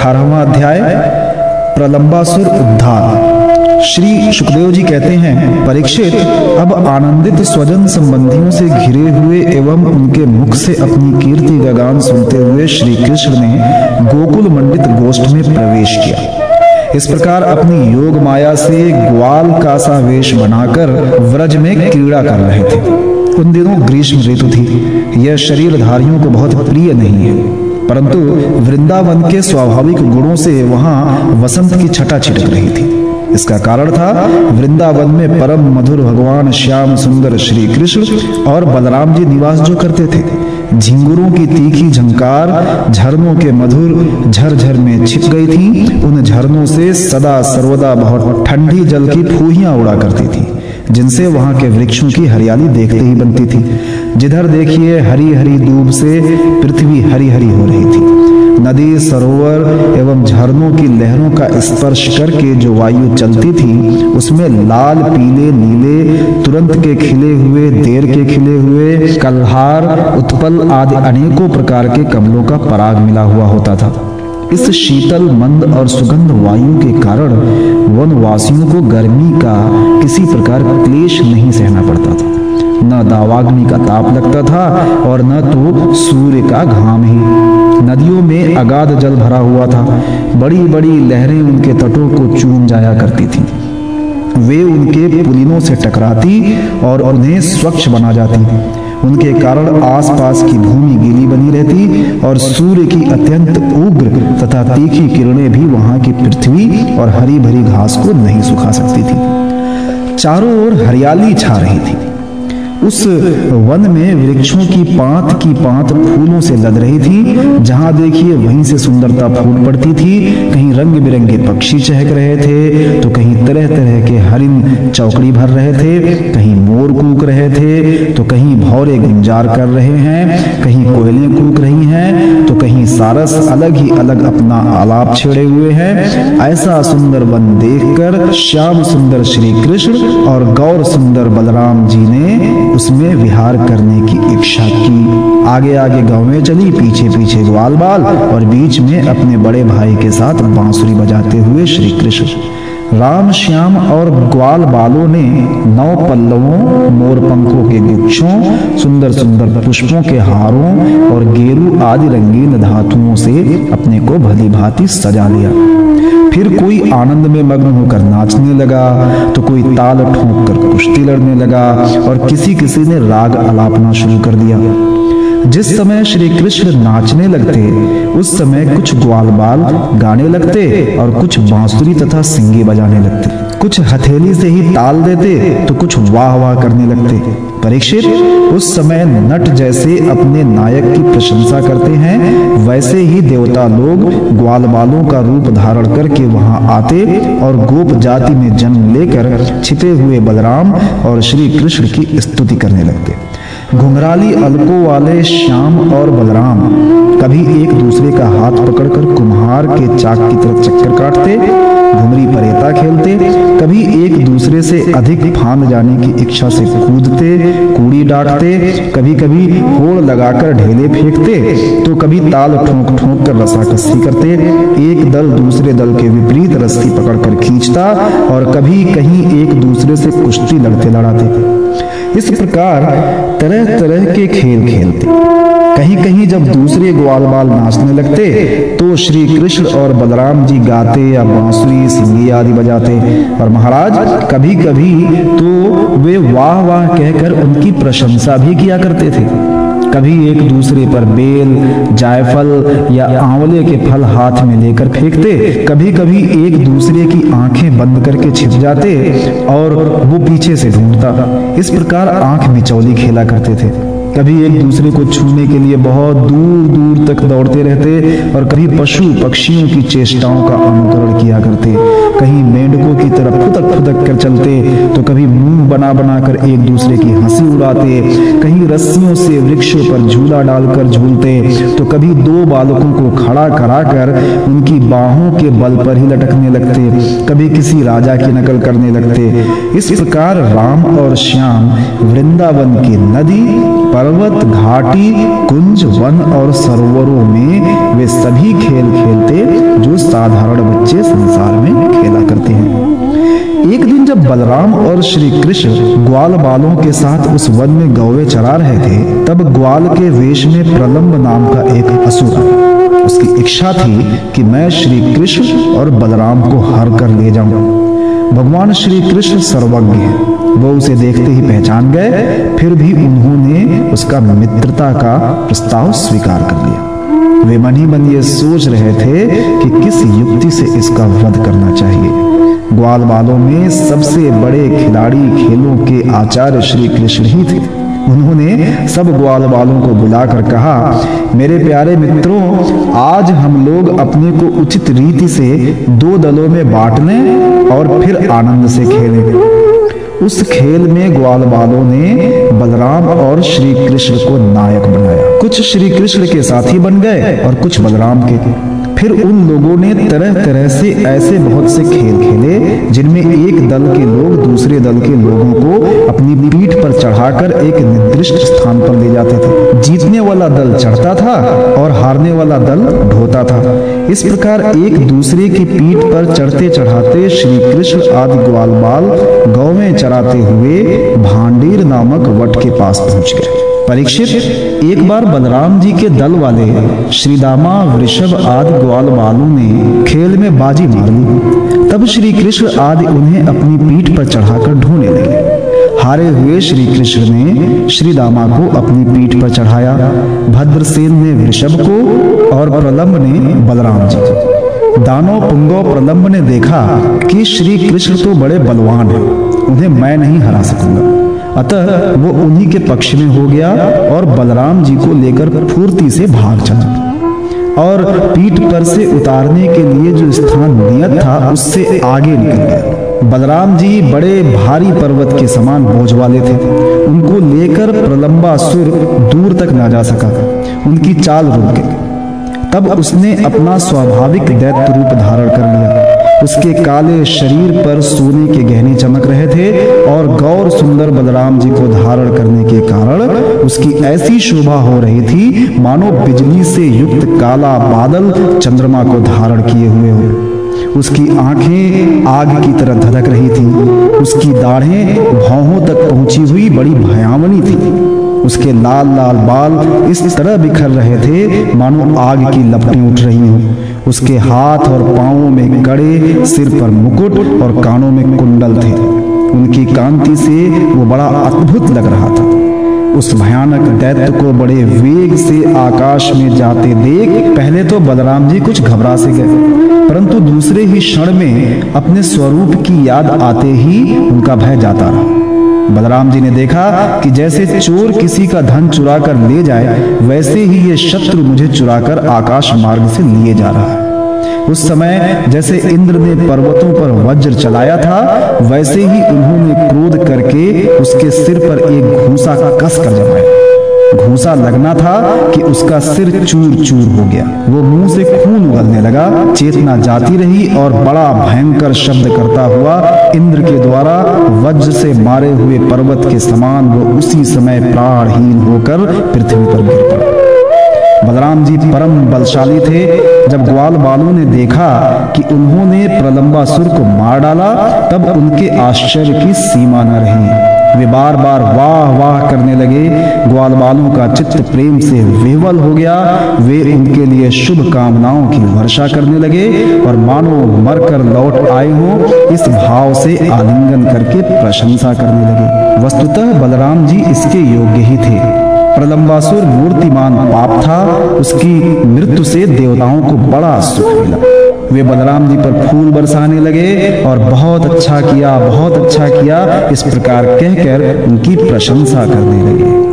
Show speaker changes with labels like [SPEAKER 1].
[SPEAKER 1] अठारहवा अध्याय, प्रलंबासुर उद्धार। श्री सुखदेव जी कहते हैं, परीक्षित, अब आनंदित स्वजन संबंधियों से घिरे हुए एवं उनके मुख से अपनी कीर्ति गगान सुनते हुए श्री कृष्ण ने गोकुल मंडित गोष्ठ में प्रवेश किया। इस प्रकार अपनी योग माया से ग्वाल का सा वेश बनाकर व्रज में क्रीड़ा कर रहे थे। उन दिनों ग्रीष्म ऋतु थी। यह शरीरधारियों को बहुत प्रिय नहीं है। परंतु वृंदावन के स्वाभाविक गुणों से वहाँ वसंत की छटा छिटक रही थी। इसका कारण था, वृंदावन में परम मधुर भगवान श्याम सुंदर श्री कृष्ण और बलराम जी निवास जो करते थे। झिंगुरों की तीखी झंकार, झरनों के मधुर झरझर में छिप गई थी। उन झरनों से सदा सर्वदा बहुत ठंडी जल की फूहियाँ उड़ा करती थी। जिनसे वहाँ के वृक्षों की हरियाली देखते ही बनती थी। जिधर देखिए हरी हरी दूब से पृथ्वी हरी हरी हो रही थी। नदी, सरोवर एवं झरनों की लहरों का स्पर्श करके जो वायु चलती थी, उसमें लाल, पीले, नीले, तुरंत के खिले हुए, देर के खिले हुए, कल्हार, उत्पल आदि अनेकों प्रकार के कमलों का पराग मिला हुआ होता था। इस शीतल, मंद और सुगंध वायु के कारण वनवासियों को गर्मी का किसी प्रकार क्लेश नहीं सहना पड़ता था। न दावाग्नि का ताप लगता था और न तो सूर्य का घाम ही। नदियों में अगाध जल भरा हुआ था। बड़ी बड़ी लहरें उनके तटों को चूम जाया करती थी। वे उनके पुलिनों से टकराती और उन्हें स्वच्छ बना जाती उनके कारण आसपास की भूमि गीली बनी रहती और सूर्य की अत्यंत उग्र तथा तीखी किरणें भी वहाँ की पृथ्वी और हरी भरी घास को नहीं सुखा सकती थी। चारों ओर हरियाली छा रही थी। उस वन में वृक्षों की पांत की पांत फूलों से लद रही थी। जहाँ देखिए वहीं से सुंदरता फूल पड़ती थी। कहीं रंग बिरंगे पक्षी चहक रहे थे तो कहीं तरह तरह के हरिन चौकड़ी भर रहे थे, कहीं मोर कूक रहे थे तो कहीं भौरे गुंजार कर रहे हैं, कहीं कोयले कूक रही हैं तो कहीं सारस अलग ही अलग अपना आलाप छेड़े हुए हैं। ऐसा सुंदर वन देखकर श्याम सुंदर श्री कृष्ण और गौर सुंदर बलराम जी ने उसमें विहार करने की इच्छा की। आगे आगे गाँव में चली, पीछे पीछे ग्वाल बाल और बीच में अपने बड़े भाई के साथ बांसुरी बजाते हुए श्री कृष्ण। राम, श्याम और ग्वाल बालों ने नौ पल्लवों, मोर पंखों के गुच्छों, सुंदर सुंदर पुष्पों के हारों और गेरू आदि रंगीन धातुओं से अपने को भली भांति सजा लिया। फिर कोई आनंद में मग्न होकर नाचने लगा तो कोई ताल ठोंक कर कुश्ती लड़ने लगा और किसी किसी ने राग अलापना शुरू कर दिया। जिस समय श्री कृष्ण नाचने लगते, उस समय कुछ ग्वाल बाल गाने लगते और कुछ बांसुरी तथा सिंगे बजाने लगते। कुछ हथेली से ही ताल देते तो कुछ वाह वाह करने लगते। परीक्षित, उस समय नट जैसे अपने नायक की प्रशंसा करते हैं, वैसे ही देवता लोग ग्वाल बालों का रूप धारण करके वहाँ आते और गोप जाति में जन्म लेकर छिपे हुए बलराम और श्री कृष्ण की स्तुति करने लगते। घुंघराली अलकों वाले श्याम और बलराम कभी एक दूसरे का हाथ पकड़कर कुम्हार के चाक की तरफ़ चक्कर काटते घुमरी परेता खेलते, कभी एक दूसरे से अधिक फांद जाने की इच्छा से कूदते, कूड़ी डांटते कभी कभी होड़ लगाकर ढेले फेंकते तो कभी ताल ठोंक ठोंक कर रसाकस्सी करते, एक दल दूसरे दल के विपरीत रस्सी पकड़कर खींचता और कभी कहीं एक दूसरे से कुश्ती लड़ते लड़ाते इस प्रकार तरह तरह के खेल खेलते। कहीं कहीं जब दूसरे ग्वाल बाल नाचने लगते तो श्री कृष्ण और बलराम जी गाते या बांसुरी, सिंगी आदि बजाते। और महाराज कभी कभी तो वे वाह वाह कहकर उनकी प्रशंसा भी किया करते थे। कभी एक दूसरे पर बेल, जायफल या आंवले के फल हाथ में लेकर फेंकते कभी कभी एक दूसरे की आँखें बंद करके छिप जाते और वो पीछे से ढूंढता इस प्रकार आँख बिचौली खेला करते थे। कभी एक दूसरे को छूने के लिए बहुत दूर दूर तक दौड़ते रहते और कभी पशु पक्षियों की चेष्टाओं का अनुकरण किया करते। कहीं मेंढकों की तरफ़ फुदक फुदक कर चलते तो कभी मुँह बना बनाकर एक दूसरे की हँसी उड़ाते। कहीं रस्सियों से वृक्षों पर झूला डालकर झूलते तो कभी दो बालकों को खड़ा कराकर उनकी बाहों के बल पर ही लटकने लगते। कभी किसी राजा की नकल करने लगते। इस प्रकार राम और श्याम वृंदावन की नदी पर्वत घाटी, कुंज वन और सरोवरों में वे सभी खेल खेलते जो साधारण बच्चे संसार में खेला करते हैं। एक दिन जब बलराम और श्री कृष्ण ग्वाल बालों के साथ उस वन में गौवे चरा रहे थे, तब ग्वाल के वेश में प्रलंब नाम का एक असुर, उसकी इच्छा थी कि मैं श्री कृष्ण और बलराम को हर कर ले जाऊँ। भगवान श्री कृष्ण सर्वज्ञ है। वो उसे देखते ही पहचान गए, फिर भी उन्होंने उसका मित्रता का प्रस्ताव स्वीकार कर लिया। वे मन ही मन ये सोच रहे थे कि किस युक्ति से इसका वध करना चाहिए। ग्वाल बालों में सबसे बड़े खिलाड़ी खेलों के आचार्य श्री कृष्ण ही थे। उन्होंने सब ग्वाल बालों को बुलाकर कहा, मेरे प्यारे मित्रों, आज हम लोग अपने को उचित रीति से दो दलों में बांट लें और फिर आनंद से खेलें। उस खेल में ग्वाल बालों ने बलराम और श्री कृष्ण को नायक बनाया। कुछ श्री कृष्ण के साथी बन गए और कुछ बलराम के। फिर उन लोगों ने तरह तरह से ऐसे बहुत से खेल खेले, जिनमें एक दल के लोग दूसरे दल के लोगों को अपनी पीठ पर चढ़ाकर एक निर्दिष्ट स्थान पर ले जाते थे। जीतने वाला दल चढ़ता था और हारने वाला दल ढोता था। इस प्रकार एक दूसरे की पीठ पर चढ़ते चढ़ाते श्री कृष्ण आदि ग्वाल बाल गौ में चराते हुए भांडीर नामक वट के पास पहुँच गए। परीक्षित एक बार बलराम जी के दल वाले श्रीदामा वृषभ आदि ग्वाल बालों ने खेल में बाजी मार ली। तब श्री कृष्ण आदि उन्हें अपनी पीठ पर चढ़ाकर ढोने लगे। हारे हुए श्री कृष्ण ने श्री दामा को अपनी पीठ पर चढ़ाया। भद्रसेन ने वृषभ को और प्रलम्ब ने बलराम जी को। दानो, पुंगो प्रलम्ब ने देखा कि श्री कृष्ण तो बड़े बलवान हैं। उन्हें मैं नहीं हरा सकूँगा। अतः वो उन्हीं के पक्ष में हो गया और बलराम जी को लेकर फूर्ति से भाग चला। और पीठ पर से उतारने के लिए जो स्थान नियत था, उससे आगे निकल गया। बलराम जी बड़े भारी पर्वत के समान बोझ वाले थे। उनको लेकर प्रलंबा सुर दूर तक ना जा सका। उनकी चाल रुक गई। तब उसने अपना स्वाभाविक दैत्य रूप धारण कर लिया। उसके काले शरीर पर सोने के गहने चमक रहे थे और गौर सुंदर बलराम जी को धारण करने के कारण उसकी ऐसी शोभा हो रही थी, मानो बिजली से युक्त काला बादल चंद्रमा को धारण किए हुए हो। उसकी आँखें आग की तरह धधक रही थी। उसकी दाढ़ें भौहों तक पहुँची हुई बड़ी भयावनी थी। उसके लाल लाल बाल इस तरह बिखर रहे थे, मानो आग की लपटें उठ रही हों। उसके हाथ और पांवों में कड़े सिर पर मुकुट और कानों में कुंडल थे। उनकी कांति से वो बड़ा अद्भुत लग रहा था। उस भयानक दैत्य को बड़े वेग से आकाश में जाते देख पहले तो बलराम जी कुछ घबरा से गए, परंतु दूसरे ही क्षण में अपने स्वरूप की याद आते ही उनका भय जाता रहा। बलराम जी ने देखा कि जैसे चोर किसी का धन चुरा कर ले जाए, वैसे ही ये शत्रु मुझे चुरा कर आकाश मार्ग से लिए जा रहा है। उस समय जैसे इंद्र ने पर्वतों पर वज्र चलाया था, वैसे ही उन्होंने क्रोध करके उसके सिर पर एक घूसा का कस कर जमाया। घूसा लगना था कि उसका सिर चूर चूर हो गया। वो मुँह से खून उगलने लगा, चेतना जाती रही और बड़ा भयंकर शब्द करता हुआ इंद्र के द्वारा वज्र से मारे हुए पर्वत के समान वो उसी समय प्राणहीन होकर पृथ्वी पर गिर पड़ा। बलराम जी परम बलशाली थे। जब ग्वाल बालों ने देखा कि उन्होंने प्रलंबासुर को मार डाला, तब उनके आश्चर्य की सीमा न रही। वे बार बार वाह वाह करने लगे। ग्वाल बालों का चित्त प्रेम से विवल हो गया। वे उनके लिए शुभ कामनाओं की वर्षा करने लगे और मानो मरकर लौट आए हो, इस भाव से आलिंगन करके प्रशंसा करने लगे। वस्तुतः बलराम जी इसके योग्य ही थे। प्रलंबासुर मूर्तिमान पाप था। उसकी मृत्यु से देवताओं को बड़ा सुख मिला। वे बलराम जी पर फूल बरसाने लगे और बहुत अच्छा किया, बहुत अच्छा किया। इस प्रकार कहकर उनकी प्रशंसा करने लगे।